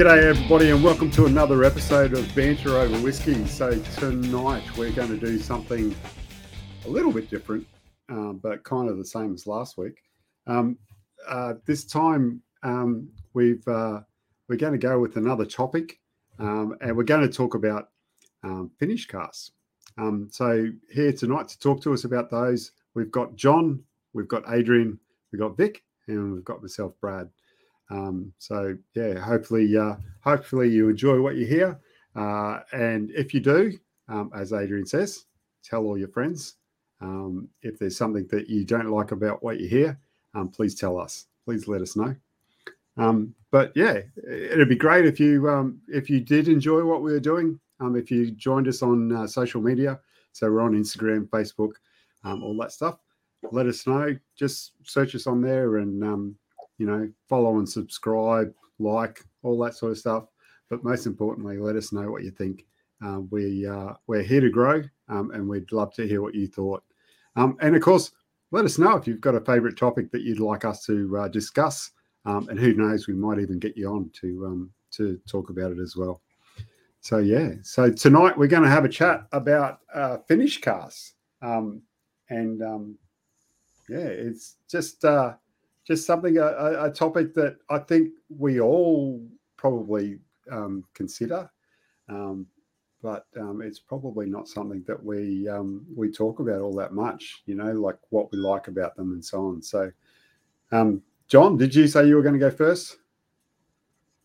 G'day, everybody, and welcome to another episode of Banter Over Whiskey. So, tonight we're going to do something a little bit different, um, but kind of the same as last week. Um, uh, this time, um, we've uh, we're going to go with another topic, um, and we're going to talk about um, finish casks. Um, so, here tonight to talk to us about those, we've got John, we've got Adrian, we've got Vic, and we've got myself, Brad. Um, so yeah, hopefully, uh, hopefully you enjoy what you hear, uh, and if you do, um, as Adrian says, tell all your friends. Um, if there's something that you don't like about what you hear, um, please tell us. Please let us know. Um, but yeah, it'd be great if you um, if you did enjoy what we were doing. if you joined us on uh, social media, so we're on Instagram, Facebook, all that stuff. Let us know. Just search us on there and you know, follow and subscribe, like, all that sort of stuff. But most importantly, let us know what you think. Uh, we uh, we're here to grow, um, and we'd love to hear what you thought. Um, and of course, let us know if you've got a favourite topic that you'd like us to uh, discuss. Um, and who knows, we might even get you on to um, to talk about it as well. So yeah, so tonight we're going to have a chat about uh, finish um, and um, yeah, it's just uh, just something a, a, topic that I think we all probably um, consider, um, but um, it's probably not something that we um, we talk about all that much. You know, like what we like about them and so on. So, um, John, did you say you were going to go first?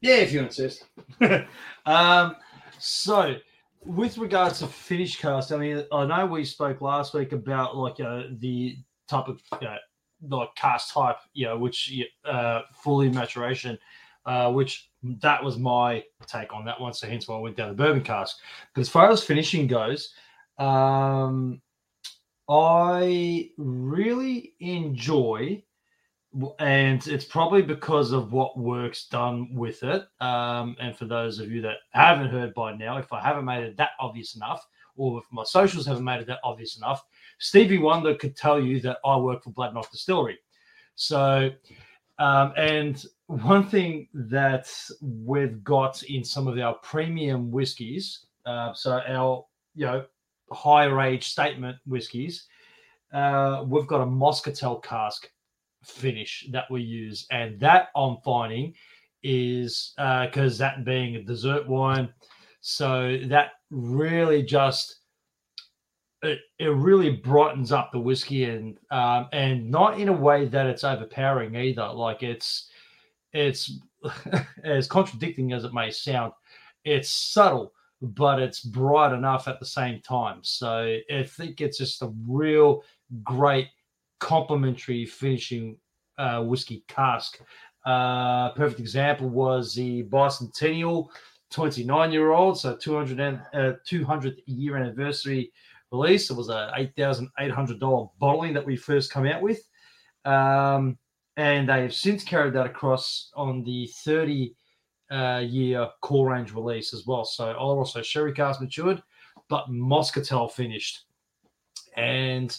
Yeah, if you insist. Um, so, with regards to finish cask, I mean, I know we spoke last week about like uh, the type of uh, like cask type, you know, which uh, fully maturation, uh, which that was my take on that one. So hence why I went down the bourbon cask. But as far as finishing goes, um, I really enjoy, and it's probably because of what work's done with it. Um, and for those of you that haven't heard by now, if I haven't made it that obvious enough, or if my socials haven't made it that obvious enough, Stevie Wonder could tell you that I work for Bladnoch Distillery. So, um, and one thing that we've got in some of our premium whiskies, uh, so our you know higher age statement whiskies, uh, we've got a Moscatel cask finish that we use, and that I'm finding is because uh, that being a dessert wine, so that really just it, it really brightens up the whiskey and um, and not in a way that it's overpowering either. Like it's it's as contradicting as it may sound, it's subtle, but it's bright enough at the same time. So I think it's just a real great complementary finishing uh, whiskey cask. Uh, perfect example was the Bicentennial 29 year old, so 200 and, uh, 200th year anniversary release. It was a $8,800 bottling that we first come out with. Um, and they have since carried that across on the 30 uh, year core range release as well. So also sherry cask matured, but Moscatel finished. And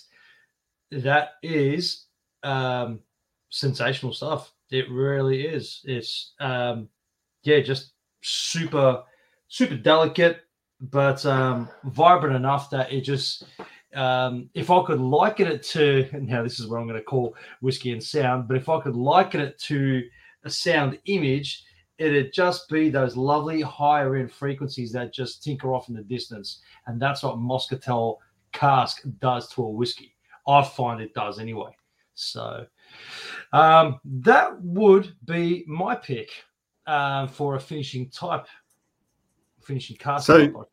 that is um, sensational stuff. It really is. It's, um, yeah, just super, super delicate but um, vibrant enough that it just um, if I could liken it to now this is what I'm going to call whiskey and sound, but if I could liken it to a sound image, it'd just be those lovely higher end frequencies that just tinker off in the distance, and that's what Moscatel cask does to a whiskey. I find it does anyway. So um, that would be my pick uh, for a finishing type finishing cask. So,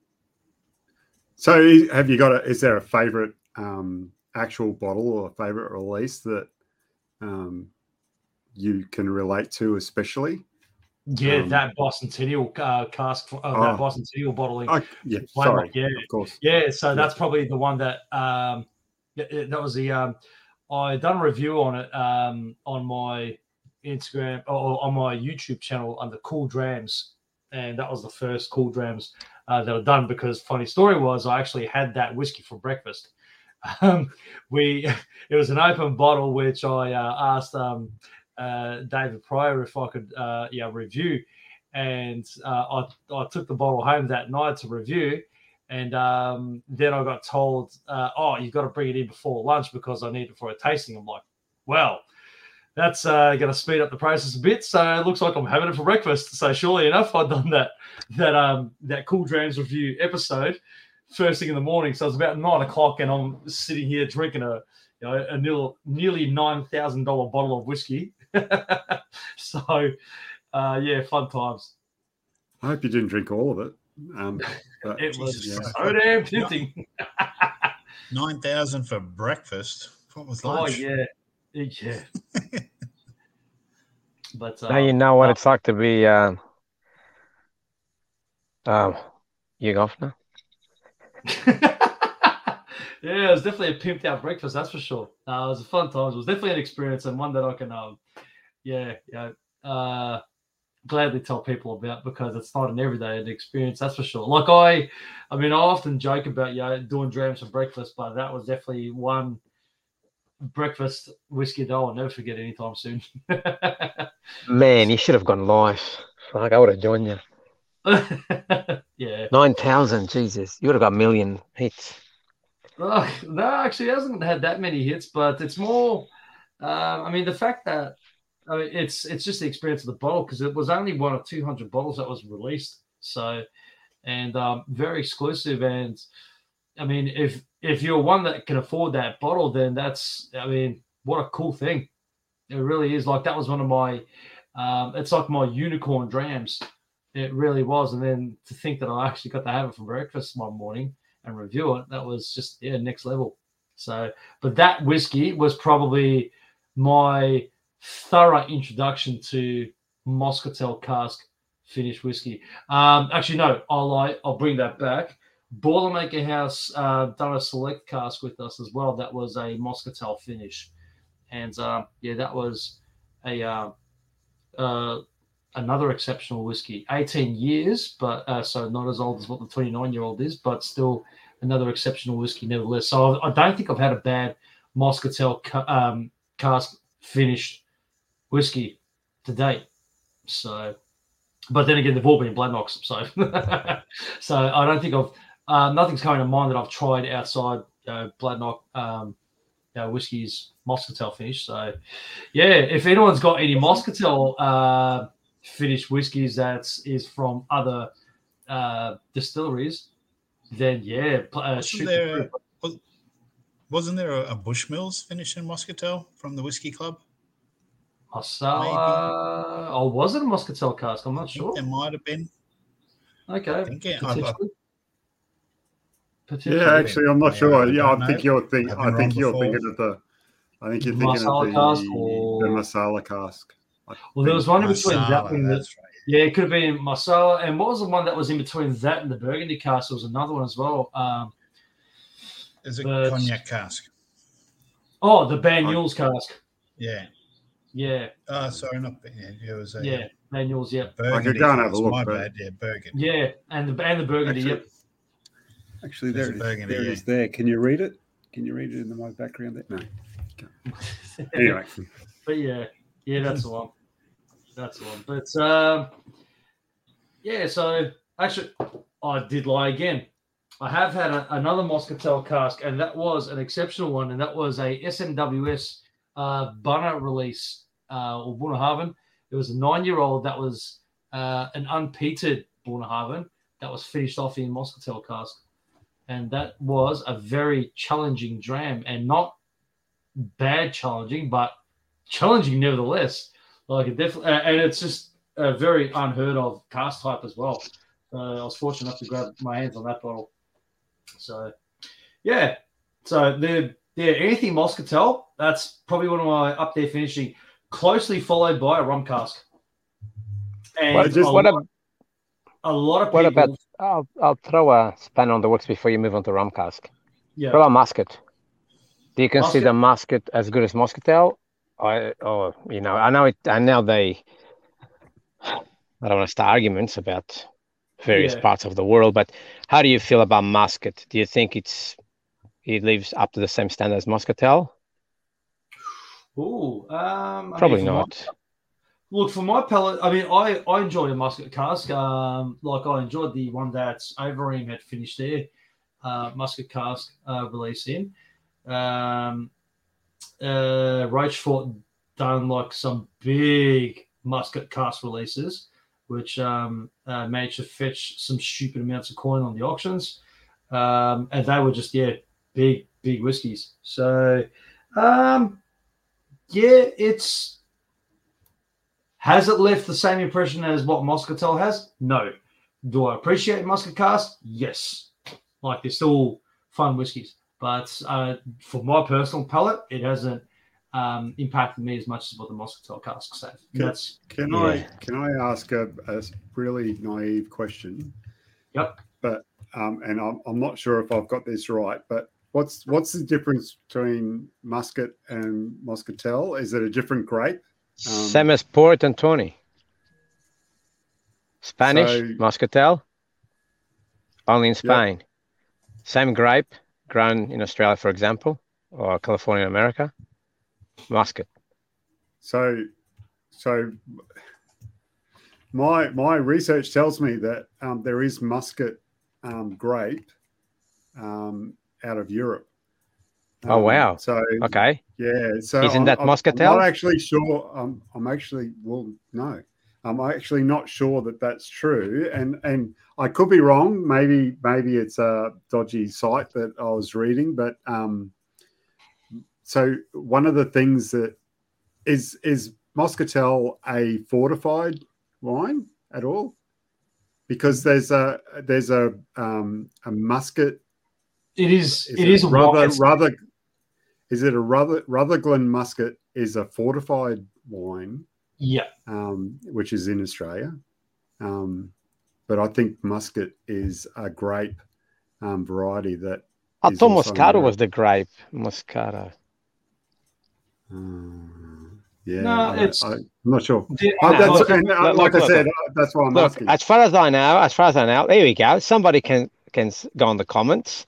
so have you got a? Is there a favorite um, actual bottle or a favorite release that um, you can relate to, especially? Yeah, um, that Bicentennial uh, cask, uh, oh, that Bicentennial bottling. Oh, yeah, sorry, yeah, of course. Yeah, so yeah. that's probably the one that um, that was the um, I done a review on it um, on my Instagram or on my YouTube channel under Cool Drams and that was the first cool drams uh, that were done because funny story was I actually had that whiskey for breakfast. Um, we it was an open bottle which I uh, asked um, uh, David Prior if I could uh, yeah review, and uh, I I took the bottle home that night to review. And um, then I got told, uh, "Oh, you've got to bring it in before lunch because I need it for a tasting." I'm like, "Well, that's uh, going to speed up the process a bit. So it looks like I'm having it for breakfast. So surely enough, I'd done that that um that Cool Drams review episode first thing in the morning. So it's about nine o'clock, and I'm sitting here drinking a you know a nil, nearly nine thousand dollar bottle of whiskey. so uh, yeah, fun times. I hope you didn't drink all of it. Um, but, it was yeah. so damn tempting. Nine thousand for breakfast. What was oh, lunch? Oh yeah, yeah. but uh, now you know what uh, it's like to be um, um, you off now. yeah, it was definitely a pimped out breakfast, that's for sure. Uh, it was a fun time. It was definitely an experience and one that I can, um, yeah, yeah, uh, gladly tell people about because it's not an everyday experience, that's for sure. Like I, I mean, I often joke about you know, doing drams for breakfast, but that was definitely one breakfast whiskey that I'll never forget anytime soon. Man, you should have gone live. Fuck, I would have joined you. yeah. 9,000, Jesus. You would have got a million hits. Oh, no, actually, it hasn't had that many hits, but it's more. Uh, I mean, the fact that I mean, it's it's just the experience of the bottle because it was only one of 200 bottles that was released. So, and um, very exclusive. And I mean, if if you're one that can afford that bottle, then that's I mean, what a cool thing. It really is. Like that was one of my. Um, it's like my unicorn drams. It really was. And then to think that I actually got to have it for breakfast one morning and review it, that was just yeah next level. So, but that whiskey was probably my thorough introduction to Moscatel cask finished whiskey. Um, actually, no, I'll lie. I'll bring that back. Boilermaker House uh, done a select cask with us as well. That was a Moscatel finish, and uh, yeah, that was a uh, uh another exceptional whiskey. 18 years, but uh, so not as old as what the 29 year old is, but still another exceptional whiskey nevertheless. So I, I don't think I've had a bad Moscatel ca- um, cask finished whiskey to date. So, but then again, they've all been Bladnochs. So, so I don't think I've uh, nothing's coming to mind that I've tried outside uh, Bladnoch um, you know, whiskey's Moscatel finish. So, yeah, if anyone's got any Moscatel uh, finished whiskies that is from other uh, distilleries, then yeah, uh, wasn't there, was, wasn't there a, a Bushmills finish in Moscatel from the Whiskey Club? Marsala. Oh, was it a Moscatel cask? I'm not sure. There might have been. Okay. I think, yeah, I, yeah, actually, I'm not sure. Yeah, I think you're thinking. I think you're before. thinking of the. I think you're thinking Marsala of the, cask or... the Marsala cask. well, there was one in between that and the, right. yeah, it could have been Marsala. And what was the one that was in between that and the Burgundy cask? There was another one as well. Um, Is it but, cognac cask? Oh, the Banyuls cask. Yeah. Yeah. Oh, sorry, not yeah, it was a, yeah, Banyuls. Yeah. Burgundy. I could go and have a look. My bad. Yeah, Burgundy. Yeah, and the and the Burgundy. Actually, yep. Actually, there, it is, there it is. There. Can you read it? Can you read it in the my background there? No. anyway. But yeah, yeah, that's the one. That's the one. But um, yeah, so actually, I did lie again. I have had a, another Moscatel cask, and that was an exceptional one, and that was a SMWS uh, Bunner release uh, or Bunnahabhain. It was a nine-year-old that was uh, an unpeated Bunnahabhain that was finished off in Moscatel cask and that was a very challenging dram and not bad challenging, but challenging nevertheless. Like it definitely, and it's just a very unheard of cask type as well. So I was fortunate enough to grab my hands on that bottle. So yeah, so the yeah anything Moscatel, that's probably one of my up there finishing, closely followed by a rum cask. And what, just, what, lot, a, a lot of people, what about I'll I'll throw a span on the works before you move on to rum cask. Yeah. What about Muscat? Do you consider Muscat, Muscat as good as Moscatel? I or you know, I know it I know they I don't want to start arguments about various yeah. parts of the world, but how do you feel about Muscat? Do you think it's it lives up to the same standard as Moscatel? Oh, um, probably I mean, not. Look for my palate. I mean, I I enjoyed a Muscat cask. Um, like I enjoyed the one that's Overeem had finished there, uh, Muscat cask uh, release in. Um, uh, Rochefort done like some big Muscat cask releases, which um, uh, managed to fetch some stupid amounts of coin on the auctions, um, and they were just yeah big big whiskies. So um, yeah, it's has it left the same impression as what Moscatel has? No. Do I appreciate Muscat Cask? Yes. Like they're still fun whiskies, but uh, for my personal palate, it hasn't um, impacted me as much as what the Moscatel casks have. Can, can Yeah. I can I ask a, a really naive question? Yep. But um, and I'm, I'm not sure if I've got this right, but what's what's the difference between muscat and muscatel? Is it a different grape? Um, Same as port and tawny. Spanish So- muscatel, only in Spain. Same grape, grown in Australia, for example, or California, America. Muscat. So, so my my research tells me that um, there is muscat um, grape um, out of Europe. Oh, Um, wow. So Okay. yeah, so Isn't that I'm- Muscatel? I'm not actually sure. I'm I'm actually well, no, I'm actually not sure that that's true, and and I could be wrong. Maybe maybe it's a dodgy site that I was reading, but um, so one of the things that is is Moscatel a fortified wine at all? Because there's a there's a um, a muscat. it is. Is it is rather wine. rather. Is it a rather Rutherglen Muscat is a fortified wine, Yeah. um, which is in Australia, um, but I think Muscat is a grape um, variety that I Is thought also Moscato was the grape. Moscato. Um, yeah, No, I, it's- I, am not sure. Yeah, Oh, No, that's, look, and, uh, look, like look, I said, uh, that's why I'm Look, asking. as far as I know, as far as I know, here we go. Somebody can can go on the comments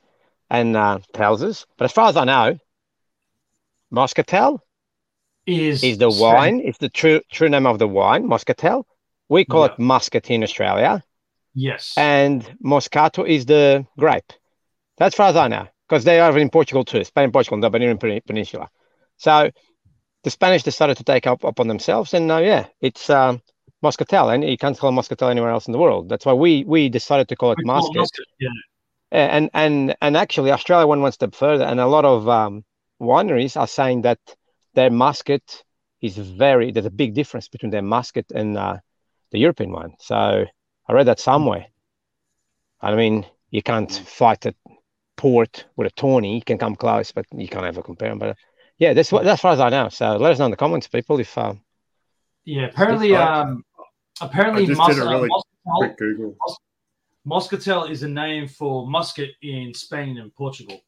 and uh, tells us. But as far as I know, Moscatel is is the wine. It's the true true name of the wine, Moscatel. We call it Muscat in Australia, Yes. and Moscato is the grape. That's far as I know, because they are in Portugal too. Spain, and Portugal, the Iberian Peninsula. So the Spanish decided to take up upon themselves, and now, yeah, it's um, Moscatel, and you can't call it Moscatel anywhere else in the world. That's why we we decided to call it We call it Muscat. Muscat, Yeah. and and and actually Australia went one step further, and a lot of um, wineries are saying that their Muscat is very. There's a big difference between their Muscat and uh, the European one. So I read that somewhere. I mean, you can't fight a port with a tawny. You can come close, but you can't ever compare them. But yeah, that's what that's as far as I know. So let us know in the comments, people, if um, Yeah. Apparently, I- um, apparently, I just Mus- did a uh, really Moscatel, Moscatel is a name for Muscat in Spain and Portugal.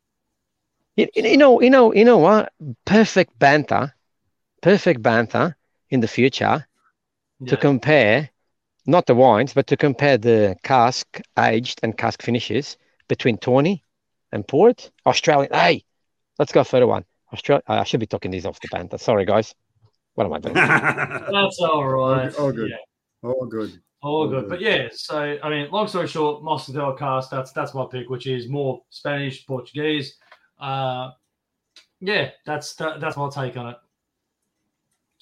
You, you know, you know, you know what? Perfect banter, perfect banter in the future to compare, not the wines, but to compare the cask aged and cask finishes between Tawny and Port. Australian. Hey, let's go further one. Australia. I should be talking these off the banter. Sorry, guys. What am I doing? That's all right. All good. Yeah. oh, good. All All good. good. But yeah, so I mean, long story short, Moscatel cask, that's that's my pick, which is more Spanish, Portuguese. Uh yeah, that's that, that's my take on it.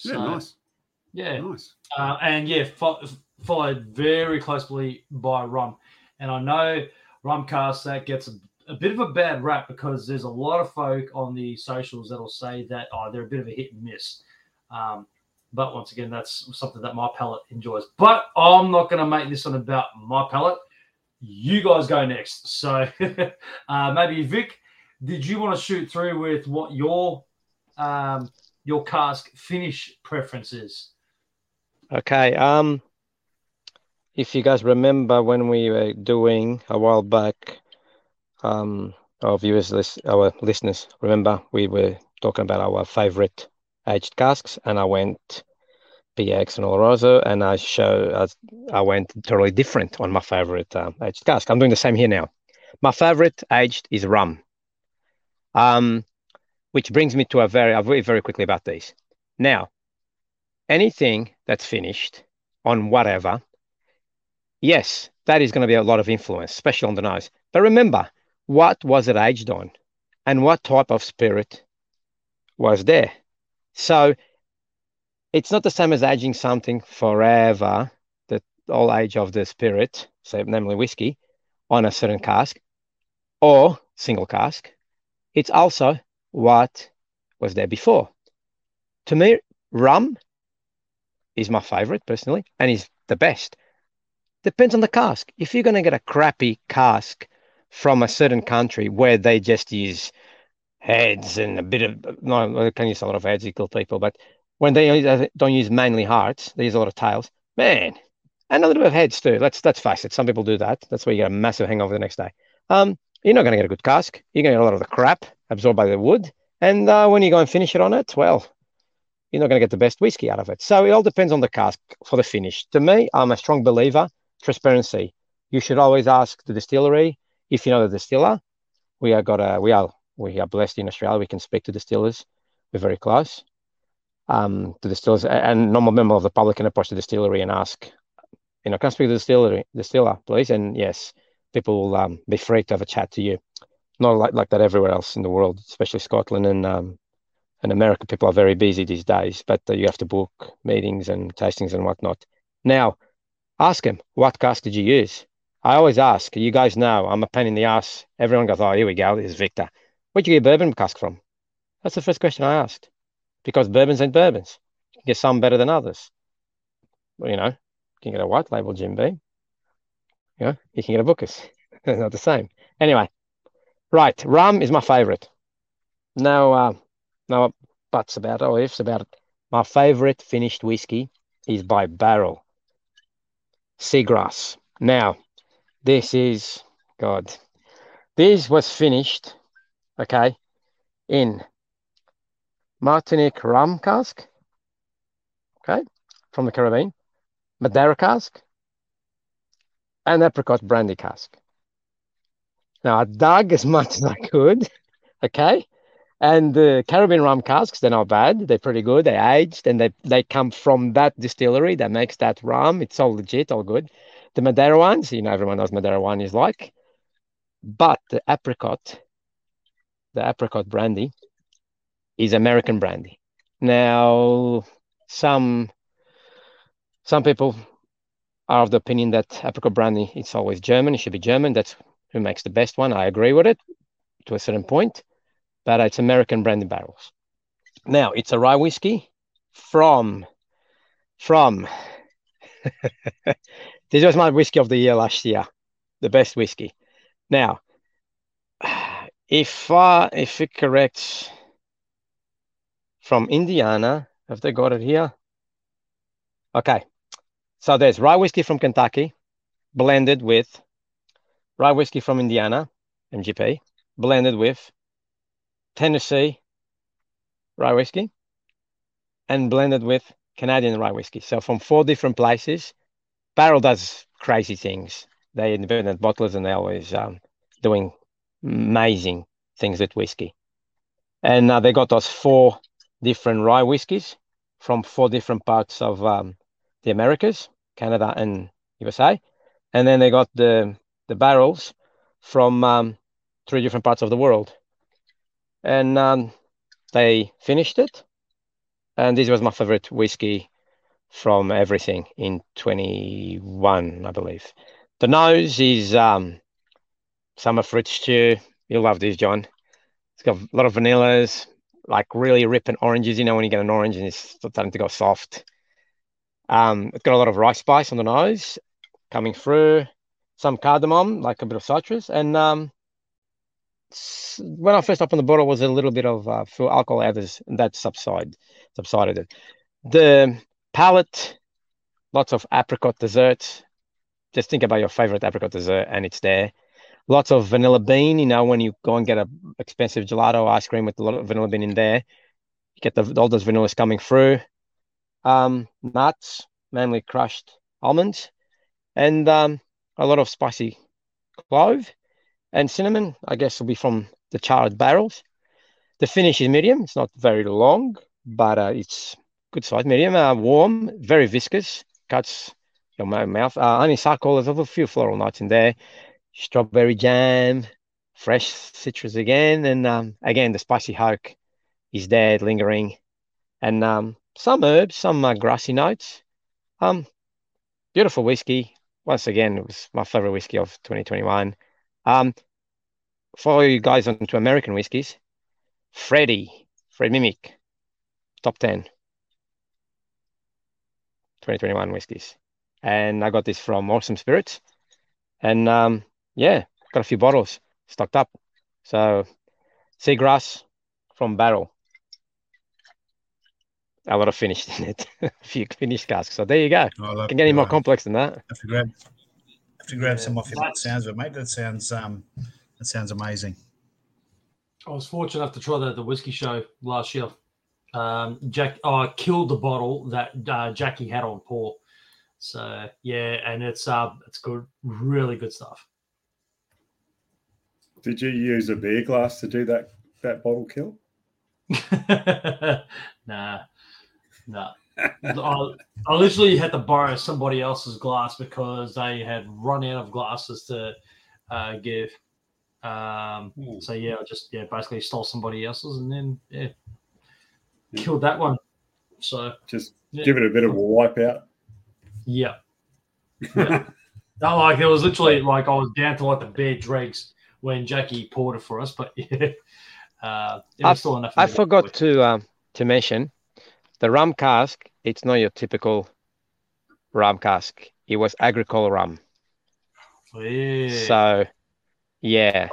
Yeah, nice, Yeah. nice. Uh, and yeah, fo- followed very closely by rum. And I know rum cask that gets a, a bit of a bad rap because there's a lot of folk on the socials that'll say that oh, they're a bit of a hit and miss. Um, but once again, that's something that my palate enjoys. But I'm not going to make this one about my palate. You guys go next. So uh, maybe Vic, did you want to shoot through with what your um, your cask finish preference is? Okay. Um, if you guys remember when we were doing a while back, um, our viewers, lis- our listeners, remember we were talking about our favorite aged casks, and I went PX and Oloroso, and I show I, I went totally different on my favorite uh, aged cask. I'm doing the same here now. My favorite aged is rum. Um, which brings me to a very, very, very quickly about these. Now, anything that's finished on whatever, yes, that is going to be a lot of influence, especially on the nose. But remember, what was it aged on and what type of spirit was there? So it's not the same as aging something forever, the old age of the spirit, say namely whiskey, on a certain cask or single cask. It's also what was there before. To me, rum is my favorite personally and is the best. Depends on the cask. If you're going to get a crappy cask from a certain country where they just use heads and a bit of no, they can use a lot of heads to kill people, but when they don't use mainly hearts, they use a lot of tails. Man, and a little bit of heads too. Let's let's face it. Some people do that. That's where you get a massive hangover the next day. Um, you're not going to get a good cask. You're going to get a lot of the crap absorbed by the wood, and uh, when you go and finish it on it, well, you're not going to get the best whiskey out of it. So it all depends on the cask for the finish. To me, I'm a strong believer transparency. You should always ask the distillery if you know the distiller. We are got a we are we are blessed in Australia. We can speak to distillers. We're very close um, to distillers, and normal member of the public can approach the distillery and ask, you know, can I speak to the distillery distiller, please? And yes, people will um, be free to have a chat to you. Not like, like that everywhere else in the world, especially Scotland and um, and America. People are very busy these days, but uh, you have to book meetings and tastings and whatnot. Now, ask him what cask did you use. I always ask. You guys know I'm a pain in the ass. Everyone goes, "Oh, here we go. This is Victor. Where'd you get bourbon cask from?" That's the first question I asked because bourbons ain't bourbons. You can get some better than others. Well, you know, you can get a white label Jim Beam. Know, you can get a Booker's. They're not the same. Anyway, right. Rum is my favorite. No, uh, no buts about it or ifs about it. My favorite finished whiskey is by Barrell. Seagrass. Now, this is God. This was finished, okay, in Martinique rum cask, okay, from the Caribbean, Madeira cask, and apricot brandy cask. Now I dug as much as I could, okay, and the Caribbean rum casks, they're not bad. They're pretty good. They aged and they, they come from that distillery that makes that rum. It's all legit, all good. The Madeira ones, you know, everyone knows Madeira wine is like. But the apricot, the apricot brandy, is American brandy. Now, some some people are of the opinion that apricot brandy it's always German. It should be German. That's who makes the best one. I agree with it to a certain point, but it's American brandy barrels. Now, it's a rye whiskey from from. this was my whiskey of the year last year, the best whiskey. Now, if uh, if it corrects from Indiana. Have they got it here? Okay. So there's rye whiskey from Kentucky blended with rye whiskey from Indiana, MGP, blended with Tennessee rye whiskey and blended with Canadian rye whiskey. So from four different places, Barrell does crazy things. They independent bottlers and they're always um, doing amazing things with whiskey. And uh, they got us four different rye whiskies from four different parts of um, the Americas, Canada and USA, and then they got the the barrels from um, three different parts of the world, and um, they finished it. And this was my favorite whiskey from everything in 21, I believe. The nose is um, summer fruit stew. You'll love this, John. It's got a lot of vanillas, like really ripping oranges. You know, when you get an orange and it's starting to go soft. Um, it's got a lot of rice spice on the nose coming through, some cardamom, like a bit of citrus, and um, when I first opened the bottle, was a little bit of uh, full alcohol adders, and that subsided, subsided it. The palate, lots of apricot dessert. Just think about your favorite apricot dessert, and it's there lots of vanilla bean. You know, when you go and get a expensive gelato ice cream with a lot of vanilla bean in there, you get the, all those vanillas coming through. Um, nuts, mainly crushed almonds, and um, a lot of spicy clove and cinnamon. I guess will be from the charred barrels. The finish is medium. It's not very long, but uh, it's good size, medium, uh, warm, very viscous, cuts your mouth. Uh, alcohol, there's a few floral notes in there. Strawberry jam, fresh citrus again, and um, again the spicy hoke is there, lingering, and um, some herbs, some uh, grassy notes. Um, beautiful whiskey. Once again, it was my favorite whiskey of 2021. Um, follow you guys onto American whiskies. Freddie, Fred Minnick, top 10 2021 whiskies. And I got this from Awesome Spirits. And um, yeah, got a few bottles stocked up. So, seagrass from Barrell. A lot of finished in it, a few finished casks. So there you go. Oh, Can get any more complex than that. Have to grab, have to grab yeah, some off your sounds, but mate, that sounds um, that sounds amazing. I was fortunate enough to try the, the whiskey show last year. Um, Jack, oh, I killed the bottle that uh, Jackie had on pour. So yeah, and it's uh, it's good, really good stuff. Did you use a beer glass to do that that bottle kill? nah, nah. I, I literally had to borrow somebody else's glass because they had run out of glasses to uh, give. Um, mm. So yeah, I just yeah basically stole somebody else's and then yeah, yeah. killed that one. So just yeah. give it a bit of a wipe out. Yeah. yeah. Not like it was literally like I was down to like the bare dregs when Jackie poured it for us, but yeah. Uh, I, still enough I forgot to um, to mention the rum cask. It's not your typical rum cask. It was agricole rum. Yeah. So yeah.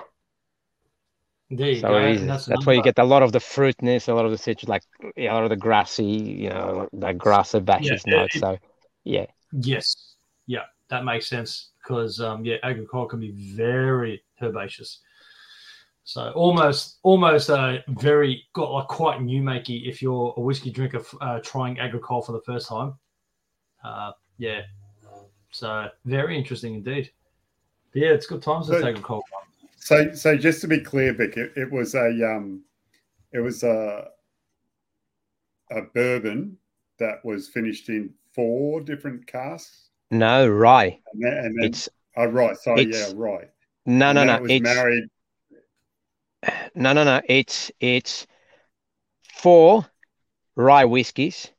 There so that's, that's where you get a lot of the fruitness, a lot of the citrus, like a lot of the grassy, you know, the grassy batches yeah, notes. It, so, yeah. Yes. Yeah, that makes sense because um, yeah, agricole can be very herbaceous. So almost, almost uh, very got like quite new makey if you're a whiskey drinker uh, trying agricole for the first time. Uh, yeah, so very interesting indeed yeah, it's good times to so, take a cold one. So, so just to be clear, Vic, it, it was a um, it was a a bourbon that was finished in four different casks. No, rye. And then, and then it's oh, right. Sorry, yeah, rye. No, and no, no. It it's married. No, no, no. It's it's four rye whiskies.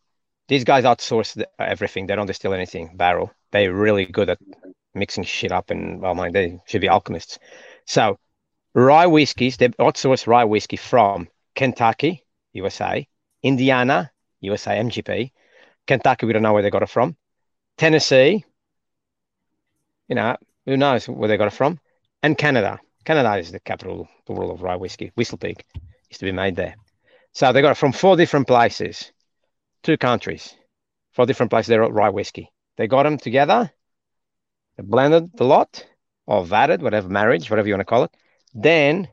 These guys outsource everything. They don't distill anything. Barrell. They're really good at mixing shit up and well, my they should be alchemists. So rye whiskies, they outsource rye whiskey from Kentucky, USA, Indiana, USA, MGP, Kentucky, we don't know where they got it from, Tennessee, you know, who knows where they got it from, and Canada. Canada is the capital, the world of rye whiskey. Whistle Pig used to be made there. So they got it from four different places, two countries, four different places. They're rye whiskey. They got them together they blended the lot or vatted, whatever marriage, whatever you want to call it. Then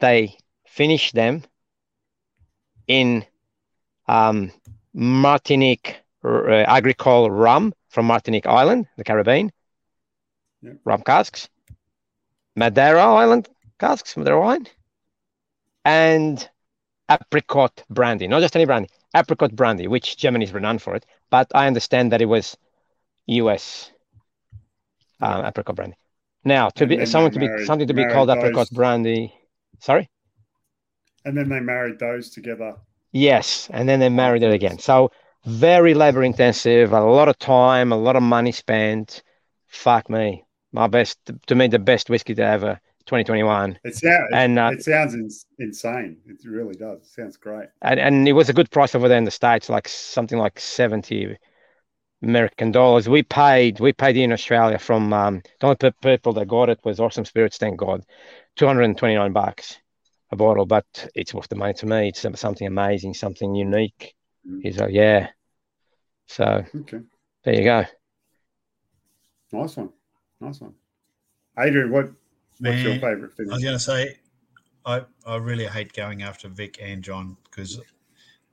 they finish them in um, Martinique uh, agricole rum from Martinique Island, the Caribbean, yeah. rum casks, Madeira Island casks, Madeira wine, and apricot brandy, not just any brandy, apricot brandy, which Germany is renowned for it. But I understand that it was US um, apricot brandy. Now, to and be someone to be something to be called those, apricot brandy. Sorry. And then they married those together. Yes, and then they married it again. So very labor intensive, a lot of time, a lot of money spent. Fuck me, my best to me the best whiskey to ever. 2021. It sounds and uh, it sounds in, insane. It really does. It sounds great. And, and it was a good price over there in the states, like something like 70 American dollars. We paid we paid in Australia from um, the only people that got it was Awesome Spirits, thank God, two hundred and twenty nine bucks a bottle, but it's worth the money to me. It's something amazing, something unique. Mm. He's like, yeah. So okay, there you go. Nice one, nice one. Adrian, what what's Man, your favorite finish? I was going to say, I I really hate going after Vic and John because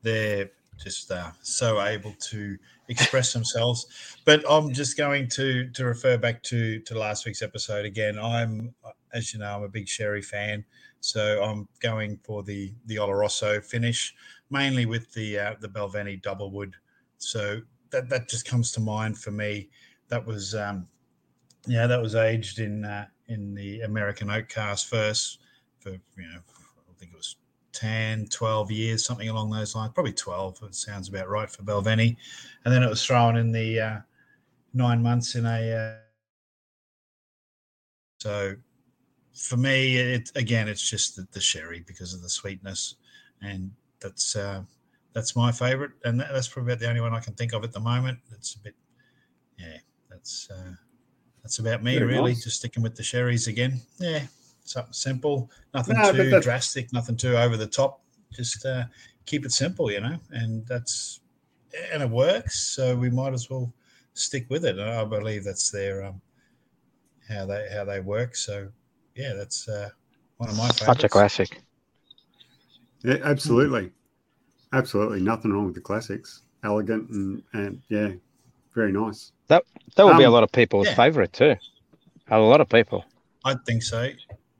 they're just uh, so able to express themselves. But I'm just going to to refer back to to last week's episode again. I'm as you know, I'm a big sherry fan, so I'm going for the the Oloroso finish, mainly with the uh, the Balvenie double wood. So that that just comes to mind for me. That was um, yeah, that was aged in uh, in the American oak cask first for you know I think it was 10, 12 years, something along those lines. Probably 12. It sounds about right for Balvenie. And then it was thrown in the uh, nine months in a. Uh, so for me, it again, it's just the, the, sherry because of the sweetness, and that's uh, that's my favorite, and that, that's probably about the only one I can think of at the moment. It's a bit, yeah, that's uh, that's about me Very really. Nice. Just sticking with the sherries again. Yeah, something simple, nothing no, too drastic, nothing too over the top. Just uh, keep it simple, you know, and that's and it works. So we might as well stick with it. And I believe that's their um, how they how they work. So yeah, that's uh, one of my favorites. Such a classic. Yeah, absolutely, absolutely. Nothing wrong with the classics. Elegant and and yeah, very nice. That that will um, be a um, lot of people's yeah. favorite too. A lot of people. I think so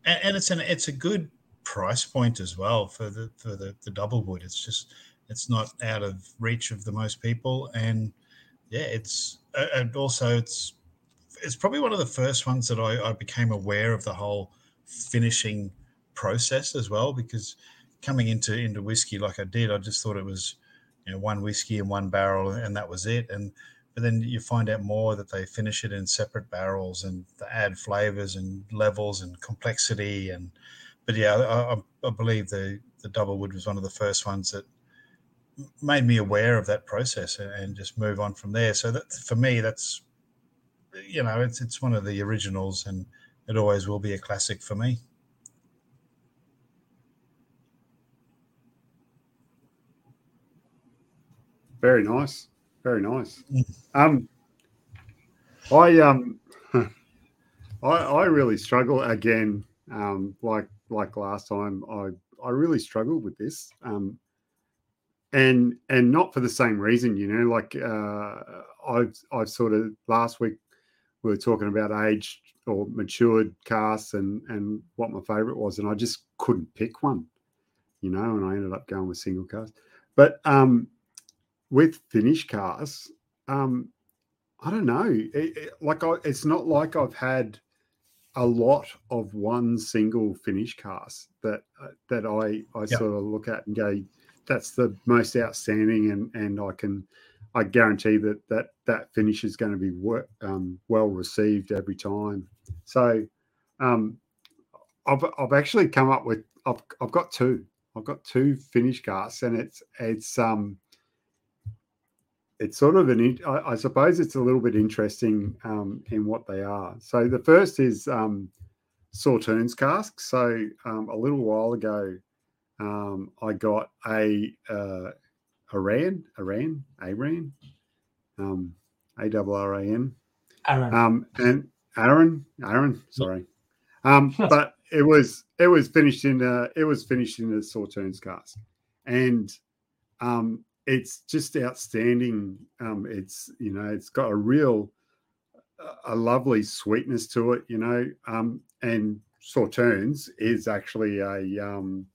and, and it's an it's a good price point as well for the for the, the double wood. It's just it's not out of reach of the most people, and yeah, it's and also it's it's probably one of the first ones that I, I became aware of the whole finishing process as well because coming into into whiskey like I did, I just thought it was you know one whiskey and one barrel and that was it. And but then you find out more that they finish it in separate barrels and add flavors and levels and complexity and but yeah I, I, believe the the double wood was one of the first ones that made me aware of that process and just move on from there. So that for me that's you know it's it's one of the originals and it always will be a classic for me. Very nice very nice. Um, I um, I I really struggle again. Um, like like last time, I I really struggled with this. Um, and and not for the same reason, you know. Like uh, I've I've sort of last week we were talking about aged or matured casks and and what my favorite was, and I just couldn't pick one, you know. And I ended up going with single cask. But um, with finish cars, um, I don't know. It, it, like, I, it's not like I've had a lot of one single finish cask that uh, that I I yep. sort of look at and go, that's the most outstanding, and and I can I guarantee that that that finish is going to be um, well received every time. So, um, I've I've actually come up with I've I've got two. I've got two finish casks, and it's it's um it's sort of an I, I, suppose it's a little bit interesting um, in what they are. So the first is um, Sauternes cask. So um, a little while ago, um, I got a uh, Aran, Aran, Aran, um, A W R A N, Aaron, um, and Aaron, Aaron, sorry, um, but it was it was finished in a, it was finished in a Sauternes cask, and um, it's just outstanding. Um, it's you know, it's got a real, a lovely sweetness to it. You know, um, and Sauternes is actually a um,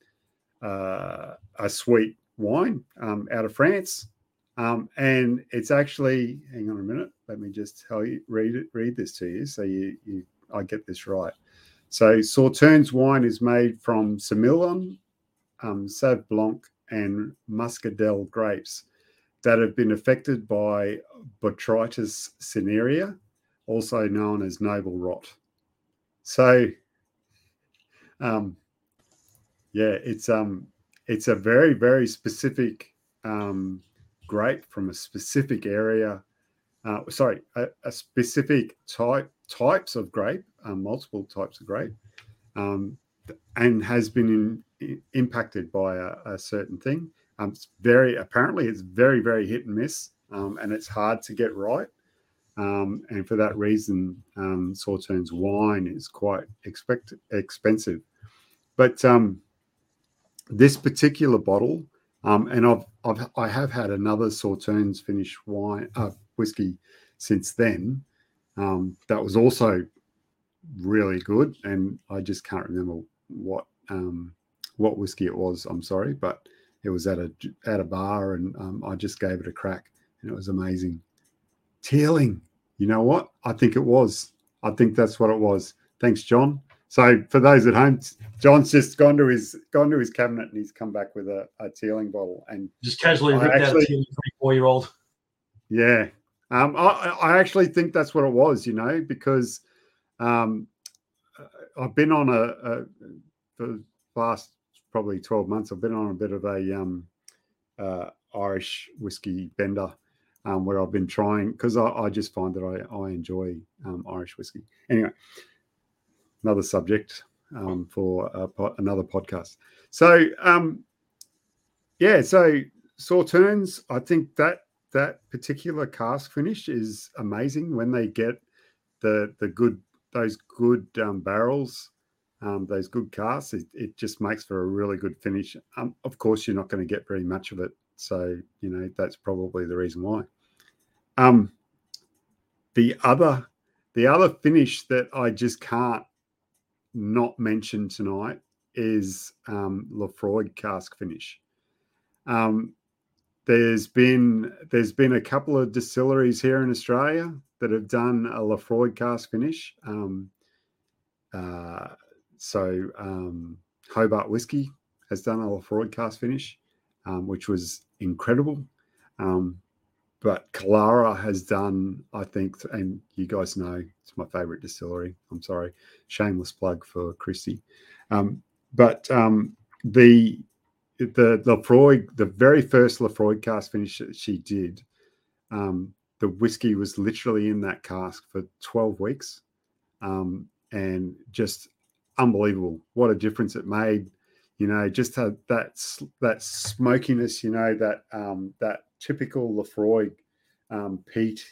uh, a sweet wine um, out of France, um, and it's actually. Hang on a minute. Let me just tell you, read it, read this to you, so you, you I get this right. So Sauternes wine is made from Semillon, um, Sauv Blanc, and Muscadelle grapes that have been affected by Botrytis cinerea, also known as noble rot. So, um, yeah, it's um, it's a very very specific um, grape from a specific area. Uh, sorry, a, a, specific type types of grape, uh, multiple types of grape, um, and has been in, impacted by a, a certain thing. Um, it's very apparently it's very very hit and miss, um, and it's hard to get right. Um, and for that reason, um, Sauternes wine is quite expect, expensive. But um, this particular bottle, um, and I've, I've I have had another Sauternes finish wine uh, whiskey since then. Um, that was also really good, and I just can't remember what um, what whiskey it was. I'm sorry, but it was at a at a bar, and um, I just gave it a crack, and it was amazing. Teeling, you know what? I think it was. I think that's what it was. Thanks, John. So for those at home, John's just gone to his gone to his cabinet and he's come back with a, a Teeling bottle and just casually ripped actually, out a Teeling four year old. Yeah, um, I, I actually think that's what it was. You know, because um, I've been on a, a for the last probably twelve months. I've been on a bit of a um, uh, Irish whiskey bender. Um, where I've been trying because I, I, just find that I, I enjoy um, Irish whiskey. Anyway, another subject um, for another podcast. So, um, yeah, so Sauternes, I think that that particular cask finish is amazing when they get the the good those good um, barrels, um, those good casks. It, it, just makes for a really good finish. Um, of course, you're not going to get very much of it, so you know that's probably the reason why. Um, the other the other finish that I just can't not mention tonight is um, cask finish. Um, there's been there's been a couple of distilleries here in Australia that have done a Laphroaig cask finish. Um, uh, so um, Hobart Whiskey has done a Laphroaig cask finish, um, which was incredible. Um, but Killara has done, I think, and you guys know it's my favorite distillery. I'm sorry, shameless plug for Kristy. Um, but um, the the Laphroaig, the very first Laphroaig cask finish that she did, um, the whiskey was literally in that cask for 12 weeks, um, and just unbelievable. What a difference it made! You know, just had that that smokiness. You know that um, that typical Laphroaig um, peat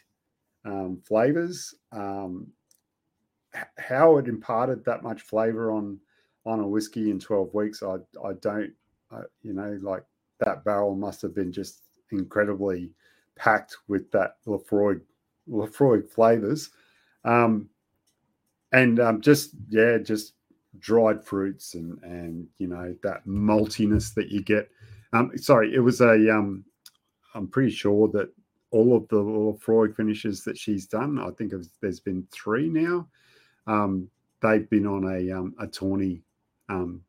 um, flavors. Um, how it imparted that much flavor on on a whiskey in 12 weeks, I I don't, I, you know, like that barrel must have been just incredibly packed with that Laphroaig Laphroaig flavors, um, and um, just yeah, just dried fruits and and you know that maltiness that you get. Um, sorry, it was a um, I'm pretty sure that all of the Laphroaig finishes that she's done, I think there's been three now. Um, they've been on a um, a tawny um,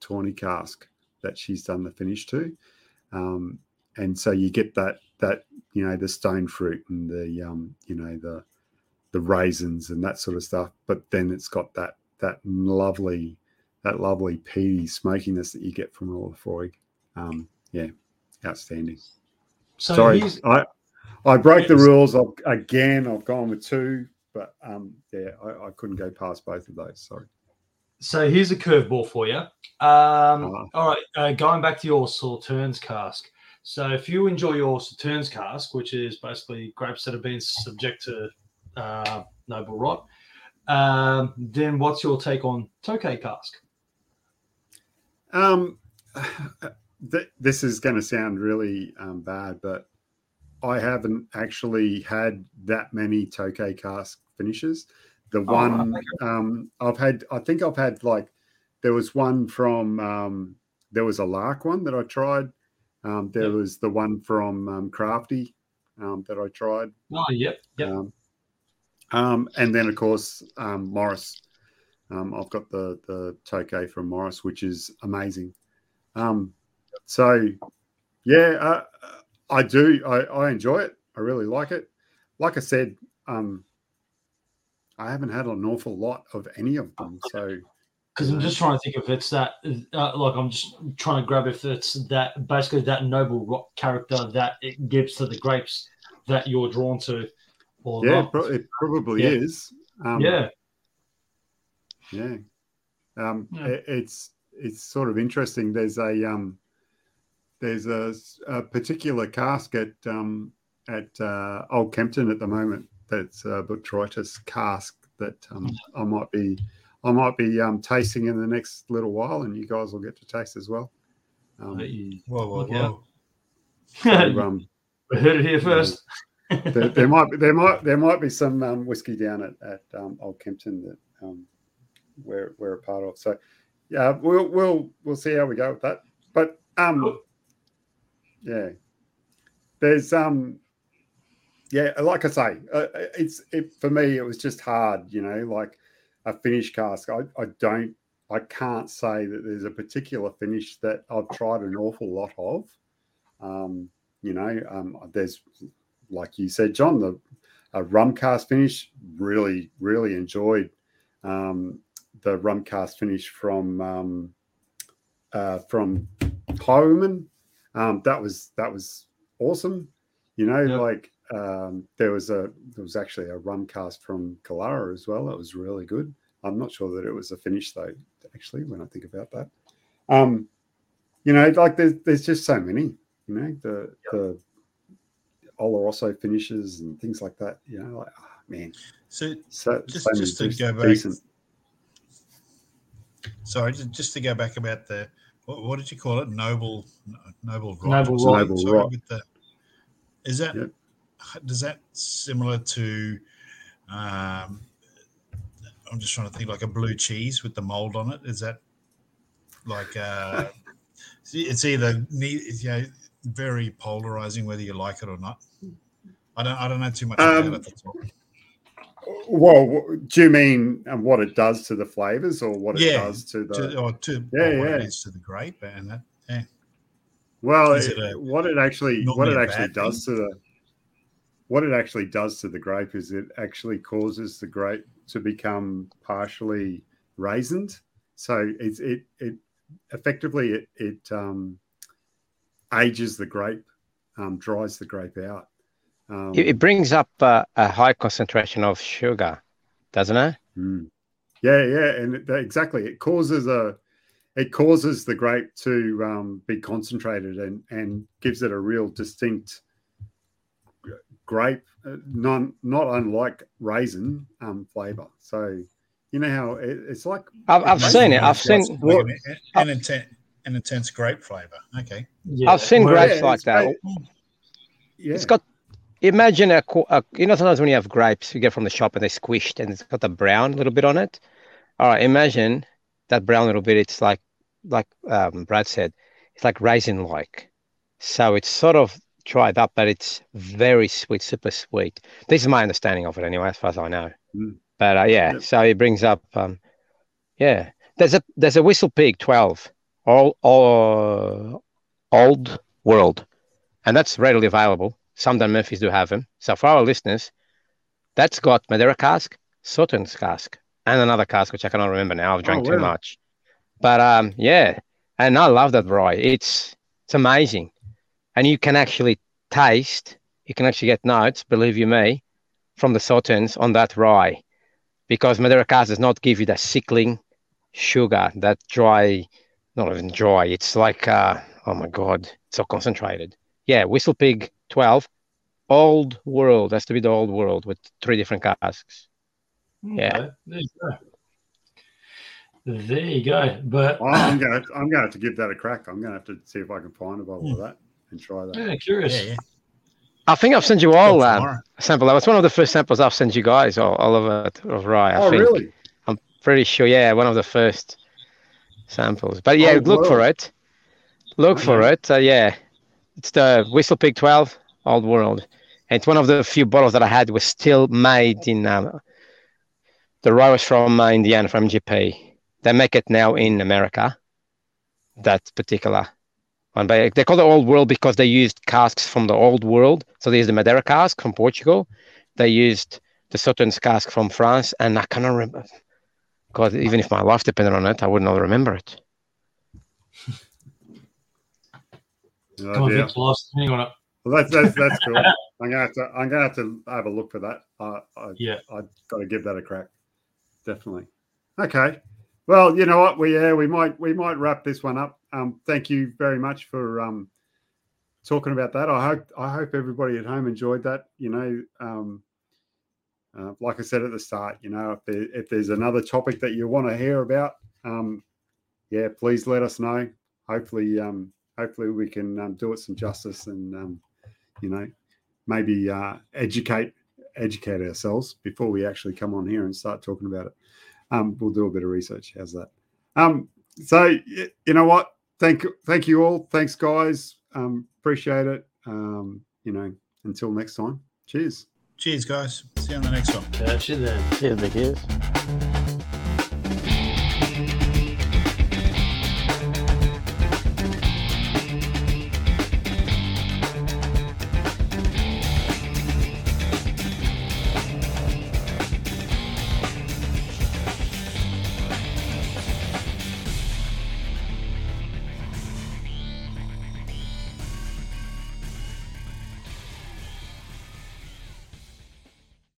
tawny cask that she's done the finish to, um, and so you get that that you know the stone fruit and the um, you know the the raisins and that sort of stuff. But then it's got that that lovely that lovely peaty smokiness that you get from a Laphroaig. Um, yeah, outstanding. So Sorry, I, I broke the rules I've, again. I've gone with two, but um, yeah, I, I, couldn't go past both of those. Sorry. So here's a curveball for you. Um, all right, uh, going back to your Sauternes cask. So if you enjoy your Sauternes cask, which is basically grapes that have been subject to uh, noble rot, um, then what's your take on Tokay cask? Um, th- this is going to sound really um, bad, but I haven't actually had that many Tokay cask finishes. The oh, one um, I've had, I think I've had like there was one from um, there was a Lark one that I tried. Um, there yep. was the one from um, Crafty um, that I tried. Oh, yep, yep. Um, um, and then of course um, Morris. Um, I've got the the Tokay from Morris, which is amazing. Um, so yeah, uh, I do. I, I enjoy it. I really like it. Like I said, um, I haven't had an awful lot of any of them. So, because I'm just trying to think if it's that, uh, like I'm just trying to grab if it's that basically that noble rot character that it gives to the grapes that you're drawn to. Or yeah, it probably yeah. is. Um, yeah. Yeah. Um, yeah. It, it's it's sort of interesting. There's a um, there's a, a particular cask at um, at uh, Old Kempton at the moment. That's a Botrytis cask that um, I might be I might be um, tasting in the next little while, and you guys will get to taste as well. Um, whoa, whoa, whoa! So, um, we heard it here first. there, there, might be there might there might be some um, whiskey down at, at um, Old Kempton that um, we're we're a part of. So yeah, we'll we'll we'll see how we go with that. But um, yeah, there's um, yeah, like I say, uh, it's it for me. It was just hard, you know, like a finish cask. I I don't I can't say that there's a particular finish that I've tried an awful lot of. Um, you know, um, there's like you said, John, the a rum cask finish. Really, really enjoyed um, the rum cask finish from um, uh, from Highwayman. Um, that was that was awesome. You know, yep. like um, there was a there was actually a rum cask from Killara as well. That was really good. I'm not sure that it was a finish though. Actually, when I think about that, um, you know, like there's there's just so many. You know, the yep. the Oloroso finishes and things like that. You know, like oh, man. So, so just so just to go back. Decent. Sorry, just just to go back about the what, what did you call it? Noble, noble rot. Noble rot. Noble Sorry, rot. The, is that yep. Does that similar to? Um, I'm just trying to think like a blue cheese with the mold on it. Is that like uh, it's either you know very polarizing whether you like it or not. I don't I don't know too much about um, it. Well, do you mean um, what it does to the flavors, or what yeah, it does to the to, or to yeah, or yeah. it is to the grape and that? Yeah. Well, it, it a, what it actually what it actually does thing? to the what it actually does to the grape is it actually causes the grape to become partially raisined. So it's it it effectively it it um, ages the grape, um, dries the grape out. Um, it, brings up uh, a high concentration of sugar, doesn't it? Mm. Yeah, yeah, and it, exactly. It causes a it causes the grape to um, be concentrated and and gives it a real distinct grape, uh, non not unlike raisin um, flavor. So you know how it, it's like. I've, I've seen it. I've seen an, an, intense, an intense grape flavor. Okay. Yeah. I've seen grapes yeah, like that. Yeah. It's got imagine a, a, you know sometimes when you have grapes you get from the shop and they're squished and it's got the brown little bit on it all right imagine that brown little bit it's like like um, brad said it's like raisin like so it's sort of dried that, but it's very sweet super sweet this is my understanding of it anyway as far as i know mm. but uh, yeah, yeah, so it brings up um, yeah there's a there's a whistle pig 12 all all old world and that's readily available some Dan Murphys do have them. So for our listeners, that's got Madeira cask, Sauternes cask, and another cask which I cannot remember now. I've drank oh, too much. But um, yeah, and I love that rye. It's it's amazing, and you can actually taste. You can actually get notes, believe you me, from the Sauternes on that rye, because Madeira cask does not give you that sickling sugar, that dry, not even dry. It's like uh, oh my god, it's so concentrated. Yeah, Whistle Pig 12 old world has to be the old world with three different casks okay. yeah there you go there you go but i'm gonna i'm gonna have to give that a crack i'm gonna have to see if i can find a bottle of that and try that yeah curious yeah, yeah. I think I've sent you all um, a sample. That was one of the first samples I've sent you guys, all, all of it of rye. I oh, think. really? I'm pretty sure. Yeah, one of the first samples. But yeah, oh, look for it. Look okay. for it. Uh, yeah, it's the Whistle Pig 12 Old World. And it's one of the few bottles that I had was still made in um, the rye was from uh, Indiana, from MGP. They make it now in America, that particular one. But they call it Old World because they used casks from the Old World. So there's the Madeira cask from Portugal. They used the Sauternes cask from France, and I cannot remember. God, even if my life depended on it, I would not remember it. No Come on, lost me on it. Well, that's that's that's cool. I'm gonna have to I'm gonna have to have a look for that. I, I yeah, I got to give that a crack. Definitely. Okay. Well, you know what? We yeah we might we might wrap this one up. Um, thank you very much for um talking about that. I hope I hope everybody at home enjoyed that. You know, um, uh, like I said at the start, you know, if there, if there's another topic that you want to hear about, um, yeah, please let us know. Hopefully, um, hopefully we can um, do it some justice and um, you know, maybe uh, educate educate ourselves before we actually come on here and start talking about it. Um, we'll do a bit of research. How's that? Um, so you know what? Thank thank you all. Thanks, guys. Um, appreciate it. Um, you know, until next time. Cheers. Cheers, guys. See you on the next one. Catch you then. Cheers, big ears.